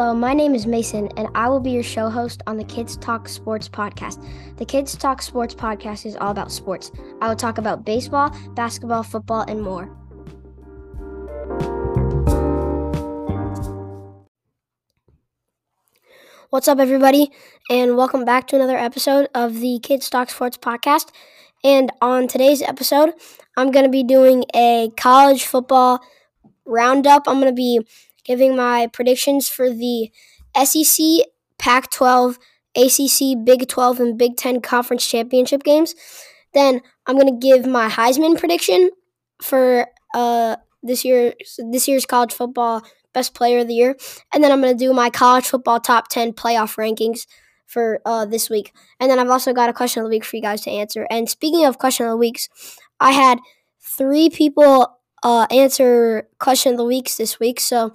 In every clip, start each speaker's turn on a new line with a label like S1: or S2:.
S1: Hello, my name is Mason, and I will be your show host on the Kids Talk Sports podcast. The Kids Talk Sports podcast is all about sports. I will talk about baseball, basketball, football, and more. What's up, everybody, and welcome back to another episode of the Kids Talk Sports podcast. And on today's episode, I'm going to be doing a college football roundup. I'm going to be giving my predictions for the SEC, Pac 12, ACC, Big 12, and Big 10 conference championship games. Then I'm going to give my Heisman prediction for uh, this year this year's college football best player of the year. And then I'm going to do my college football top 10 playoff rankings for uh, this week. And then I've also got a question of the week for you guys to answer. And speaking of question of the weeks, I had three people uh, answer question of the weeks this week. So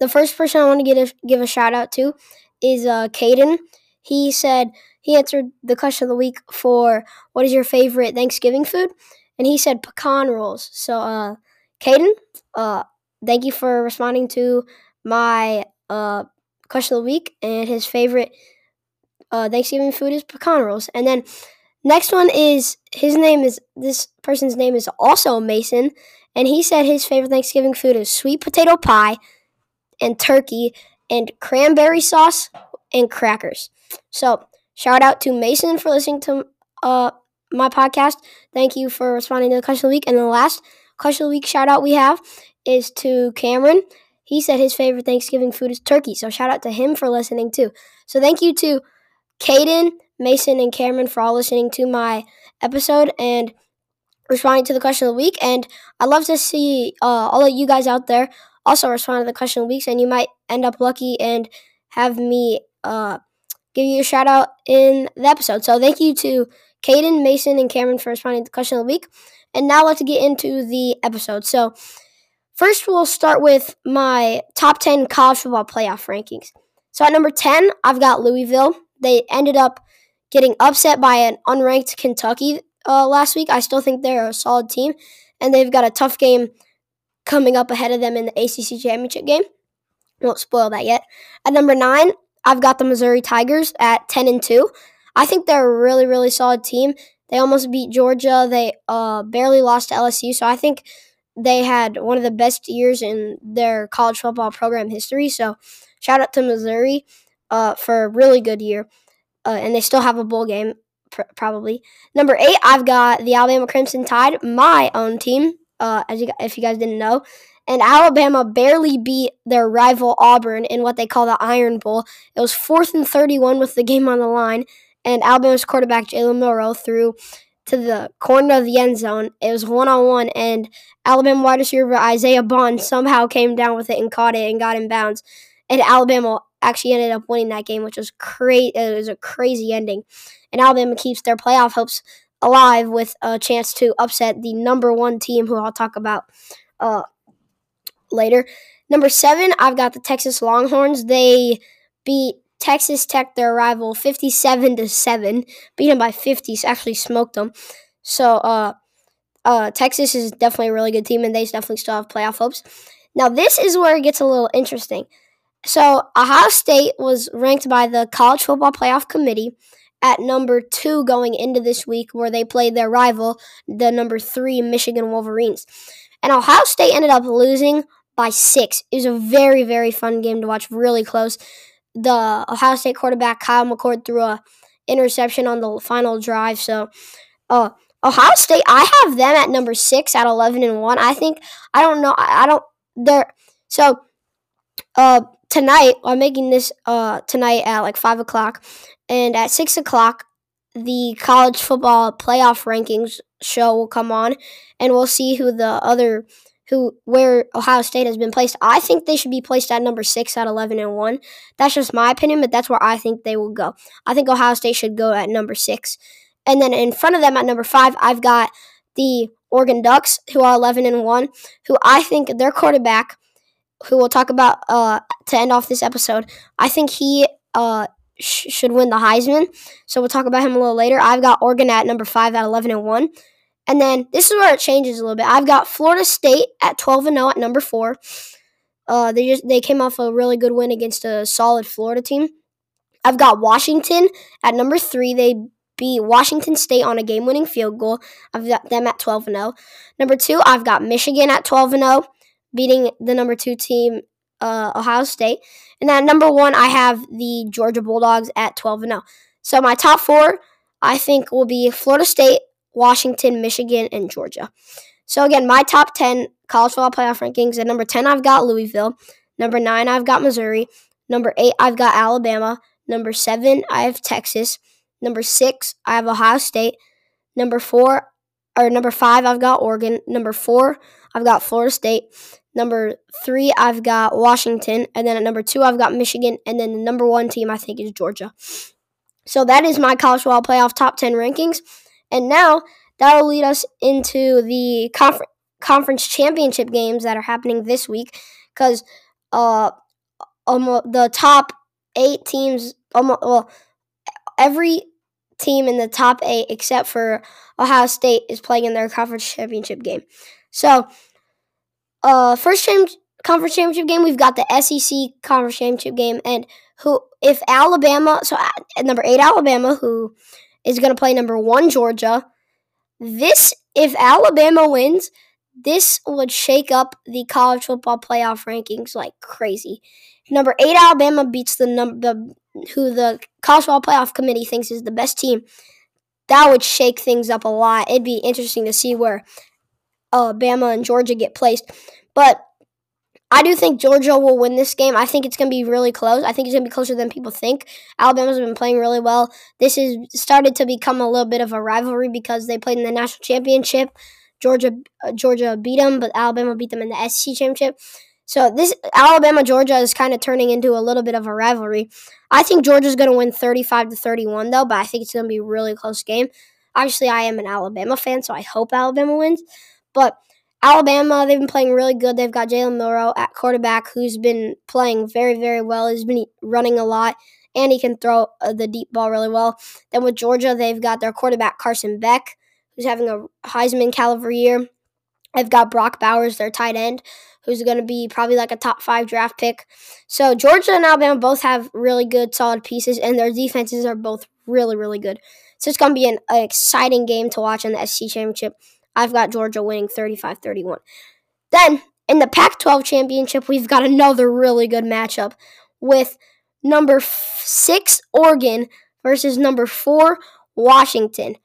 S1: the first person I want to give a, give a shout out to is uh, Caden. He said he answered the question of the week for what is your favorite Thanksgiving food, and he said pecan rolls. So, uh, Caden, uh, thank you for responding to my uh, question of the week, and his favorite uh, Thanksgiving food is pecan rolls. And then next one is his name is this person's name is also Mason, and he said his favorite Thanksgiving food is sweet potato pie and turkey and cranberry sauce and crackers. So, shout out to Mason for listening to uh, my podcast. Thank you for responding to the question of the week. And the last question of the week shout out we have is to Cameron. He said his favorite Thanksgiving food is turkey. So, shout out to him for listening too. So, thank you to Caden, Mason, and Cameron for all listening to my episode and responding to the question of the week. And I'd love to see uh, all of you guys out there also respond to the question of the week, and you might end up lucky and have me uh, give you a shout out in the episode. So thank you to Caden, Mason, and Cameron for responding to the question of the week. And now let's get into the episode. So first, we'll start with my top 10 college football playoff rankings. So at number 10, I've got Louisville. They ended up getting upset by an unranked Kentucky uh, last week. I still think they're a solid team, and they've got a tough game coming up ahead of them in the ACC championship game. Won't spoil that yet. At number nine, I've got the Missouri Tigers at ten and two. I think they're a really, really solid team. They almost beat Georgia. They uh, barely lost to LSU, so I think they had one of the best years in their college football program history. So, shout out to Missouri uh, for a really good year, uh, and they still have a bowl game pr- probably. Number eight, I've got the Alabama Crimson Tide, my own team uh, as you, if you guys didn't know. And Alabama barely beat their rival Auburn in what they call the Iron Bowl. It was fourth and 31 with the game on the line, and Alabama's quarterback Jalen Milroe threw to the corner of the end zone. It was one on one, and Alabama wide receiver Isaiah Bond somehow came down with it and caught it and got in bounds. And Alabama actually ended up winning that game, which was great. It was a crazy ending. And Alabama keeps their playoff hopes alive with a chance to upset the number one team, who I'll talk about uh, later. Number seven, I've got the Texas Longhorns. They beat Texas Tech, their rival, 57 to 7. Beat them by 50, so actually smoked them. So, uh, uh, Texas is definitely a really good team, and they definitely still have playoff hopes. Now, this is where it gets a little interesting. So, Ohio State was ranked by the College Football Playoff Committee at number two going into this week, where they played their rival, the number three Michigan Wolverines. And Ohio State ended up losing by six. It was a very, very fun game to watch, really close. The Ohio State quarterback, Kyle McCord, threw a interception on the final drive. So, uh, Ohio State, I have them at number six at 11 and 1. I think, I don't know, I don't, they're, so, uh, tonight, I'm making this, uh, tonight at like 5 o'clock. And at 6 o'clock, the college football playoff rankings show will come on, and we'll see who the other who where Ohio State has been placed. I think they should be placed at number six at eleven and one. That's just my opinion, but that's where I think they will go. I think Ohio State should go at number six, and then in front of them at number five, I've got the Oregon Ducks, who are eleven and one, who I think their quarterback, who we'll talk about uh, to end off this episode. I think he uh, sh- should win the Heisman. So we'll talk about him a little later. I've got Oregon at number five at 11 and 1. And then this is where it changes a little bit. I've got Florida State at 12 and 0 at number four. Uh, they just they came off a really good win against a solid Florida team. I've got Washington at number three. They beat Washington State on a game-winning field goal. I've got them at 12 and 0. Number two, I've got Michigan at 12 and 0, beating the number two team, uh, Ohio State. And then number one, I have the Georgia Bulldogs at 12 and 0. So my top four, I think, will be Florida State, Washington, Michigan, and Georgia. So again, my top 10 college football playoff rankings. At number 10, I've got Louisville. Number 9, I've got Missouri. Number 8, I've got Alabama. Number 7, I have Texas. Number 6, I have Ohio State. Number 4, or number 5, I've got Oregon. Number 4, I've got Florida State. Number 3, I've got Washington. And then at number 2, I've got Michigan. And then the number 1 team, I think, is Georgia. So that is my college football playoff top 10 rankings. And now that'll lead us into the confer- conference championship games that are happening this week because uh, the top eight teams, almost well, every team in the top eight except for Ohio State is playing in their conference championship game. So, uh, first cham- conference championship game, we've got the SEC conference championship game, and who if Alabama, so at number eight Alabama, who is going to play number one Georgia. This, if Alabama wins, this would shake up the college football playoff rankings like crazy. Number eight Alabama beats the number who the college football playoff committee thinks is the best team. That would shake things up a lot. It'd be interesting to see where Alabama and Georgia get placed. But I do think Georgia will win this game. I think it's going to be really close. I think it's going to be closer than people think. Alabama's been playing really well. This has started to become a little bit of a rivalry because they played in the national championship. Georgia uh, Georgia beat them, but Alabama beat them in the SEC championship. So this Alabama Georgia is kind of turning into a little bit of a rivalry. I think Georgia's going to win 35 to 31 though, but I think it's going to be a really close game. Obviously, I am an Alabama fan, so I hope Alabama wins. But Alabama, they've been playing really good. They've got Jalen Milroe at quarterback, who's been playing very, very well. He's been running a lot, and he can throw uh, the deep ball really well. Then with Georgia, they've got their quarterback Carson Beck, who's having a Heisman caliber year. They've got Brock Bowers, their tight end, who's going to be probably like a top five draft pick. So Georgia and Alabama both have really good, solid pieces, and their defenses are both really, really good. So it's going to be an, an exciting game to watch in the SEC championship. I've got Georgia winning 35 31. Then in the Pac 12 championship, we've got another really good matchup with number six Oregon versus number four Washington.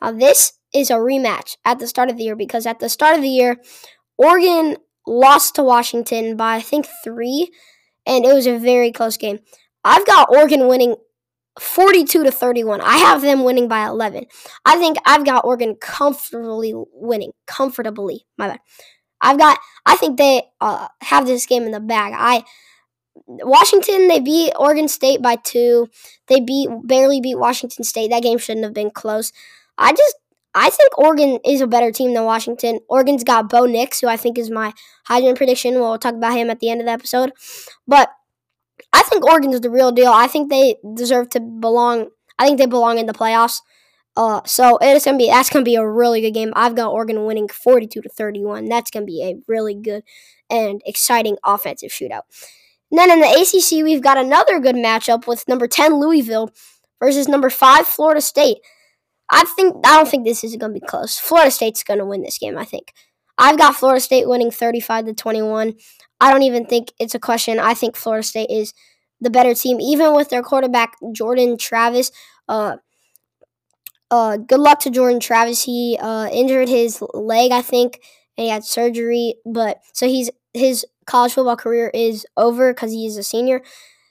S1: Now, this is a rematch at the start of the year because at the start of the year, Oregon lost to Washington by I think three, and it was a very close game. I've got Oregon winning 42 to 31. I have them winning by 11. I think I've got Oregon comfortably winning. Comfortably, my bad. I've got. I think they uh, have this game in the bag. I Washington they beat Oregon State by two. They beat barely beat Washington State. That game shouldn't have been close. I just I think Oregon is a better team than Washington. Oregon's got Bo Nix, who I think is my Heisman prediction. We'll talk about him at the end of the episode. But I think Oregon's the real deal. I think they deserve to belong. I think they belong in the playoffs. Uh, so it's gonna be that's gonna be a really good game. I've got Oregon winning forty-two to thirty-one. That's gonna be a really good and exciting offensive shootout. And then in the ACC, we've got another good matchup with number ten Louisville versus number five Florida State. I think I don't think this is gonna be close. Florida State's gonna win this game. I think. I've got Florida State winning 35 to 21. I don't even think it's a question. I think Florida State is the better team, even with their quarterback Jordan Travis. Uh, uh, good luck to Jordan Travis. He uh, injured his leg, I think, and he had surgery. But so he's his college football career is over because he is a senior.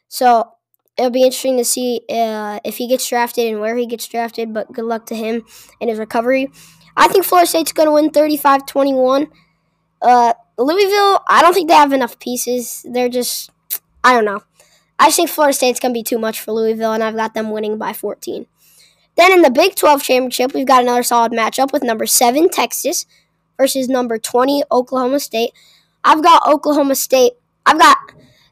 S1: So it'll be interesting to see uh, if he gets drafted and where he gets drafted. But good luck to him in his recovery. I think Florida State's going to win 35 21. Uh, Louisville, I don't think they have enough pieces. They're just, I don't know. I think Florida State's going to be too much for Louisville, and I've got them winning by 14. Then in the Big 12 championship, we've got another solid matchup with number 7, Texas, versus number 20, Oklahoma State. I've got Oklahoma State. I've got,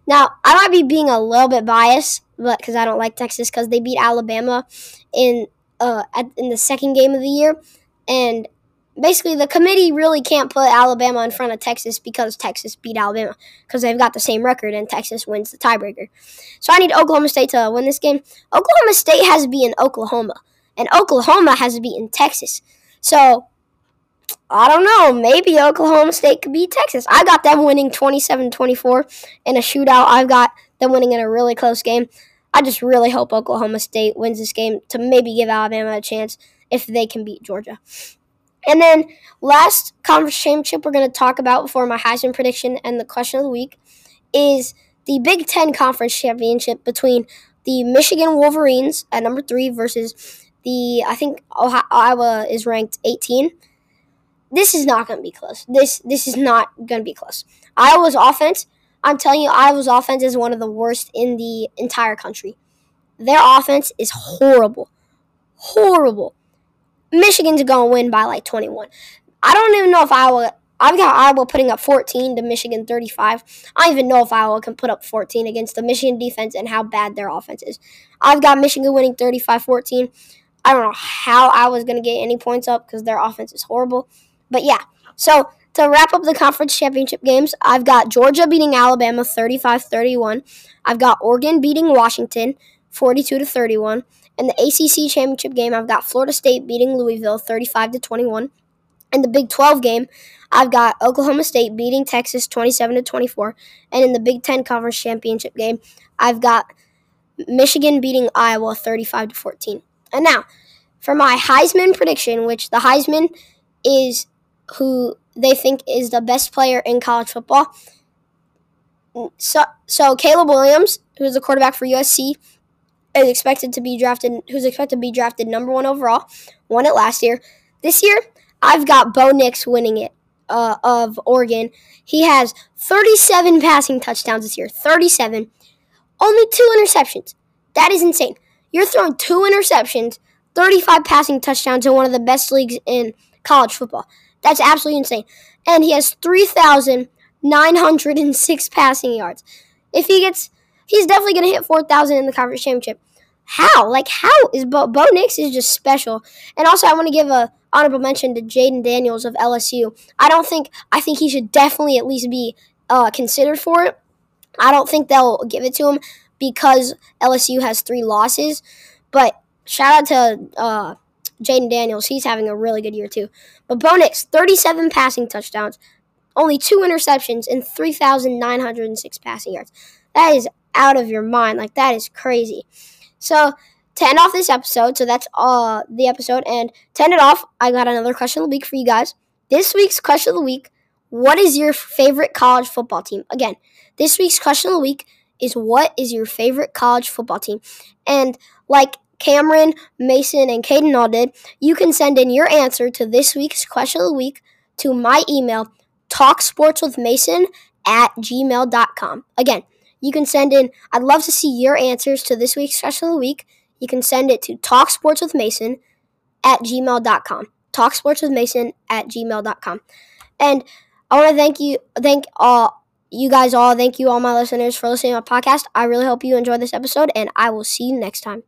S1: now, I might be being a little bit biased, but because I don't like Texas, because they beat Alabama in uh, at, in the second game of the year, and basically the committee really can't put Alabama in front of Texas because Texas beat Alabama because they've got the same record and Texas wins the tiebreaker. So I need Oklahoma State to uh, win this game. Oklahoma State has beaten Oklahoma and Oklahoma has beaten Texas. So I don't know. Maybe Oklahoma State could beat Texas. I got them winning 27 24 in a shootout. I've got them winning in a really close game. I just really hope Oklahoma State wins this game to maybe give Alabama a chance if they can beat Georgia. And then last conference championship we're going to talk about before my Heisman prediction and the question of the week is the Big Ten conference championship between the Michigan Wolverines at number three versus the I think Ohio, Iowa is ranked 18. This is not going to be close. This this is not going to be close. Iowa's offense, I'm telling you, Iowa's offense is one of the worst in the entire country. Their offense is horrible, horrible. Michigan's going to win by like 21. I don't even know if Iowa. I've got Iowa putting up 14 to Michigan 35. I don't even know if Iowa can put up 14 against the Michigan defense and how bad their offense is. I've got Michigan winning 35 14. I don't know how I was going to get any points up because their offense is horrible. But yeah, so to wrap up the conference championship games, I've got Georgia beating Alabama 35 31. I've got Oregon beating Washington 42 to 31. In the ACC championship game, I've got Florida State beating Louisville 35 to 21. In the Big 12 game, I've got Oklahoma State beating Texas 27 to 24. And in the Big 10 conference championship game, I've got Michigan beating Iowa 35 to 14. And now, for my Heisman prediction, which the Heisman is who they think is the best player in college football. So, so Caleb Williams, who's the quarterback for USC, is expected to be drafted, who's expected to be drafted number one overall, won it last year. This year, I've got Bo Nix winning it uh, of Oregon. He has 37 passing touchdowns this year. 37. Only two interceptions. That is insane. You're throwing two interceptions, 35 passing touchdowns in one of the best leagues in college football. That's absolutely insane. And he has 3,906 passing yards. If he gets he's definitely going to hit 4,000 in the conference championship. How? Like, how is Bo, Bo Nix is just special. And also, I want to give a honorable mention to Jayden Daniels of LSU. I don't think, I think he should definitely at least be uh, considered for it. I don't think they'll give it to him because LSU has three losses. But shout out to uh, Jayden Daniels. He's having a really good year, too. But Bo Nix, 37 passing touchdowns, only two interceptions, and 3,906 passing yards. That is out of your mind. Like that is crazy. So to end off this episode, so that's uh the episode, and to end it off, I got another question of the week for you guys. This week's question of the week: What is your favorite college football team? Again, this week's question of the week is what is your favorite college football team? And like Cameron, Mason, and Caden all did, you can send in your answer to this week's question of the week to my email, talksportswithmason at gmail.com. Again, you can send in, I'd love to see your answers to this week's question of the week. You can send it to talksportswithmason at gmail.com. Talksportswithmason at gmail.com. And I want to thank you, thank all you guys all, thank you all my listeners for listening to my podcast. I really hope you enjoyed this episode, and I will see you next time.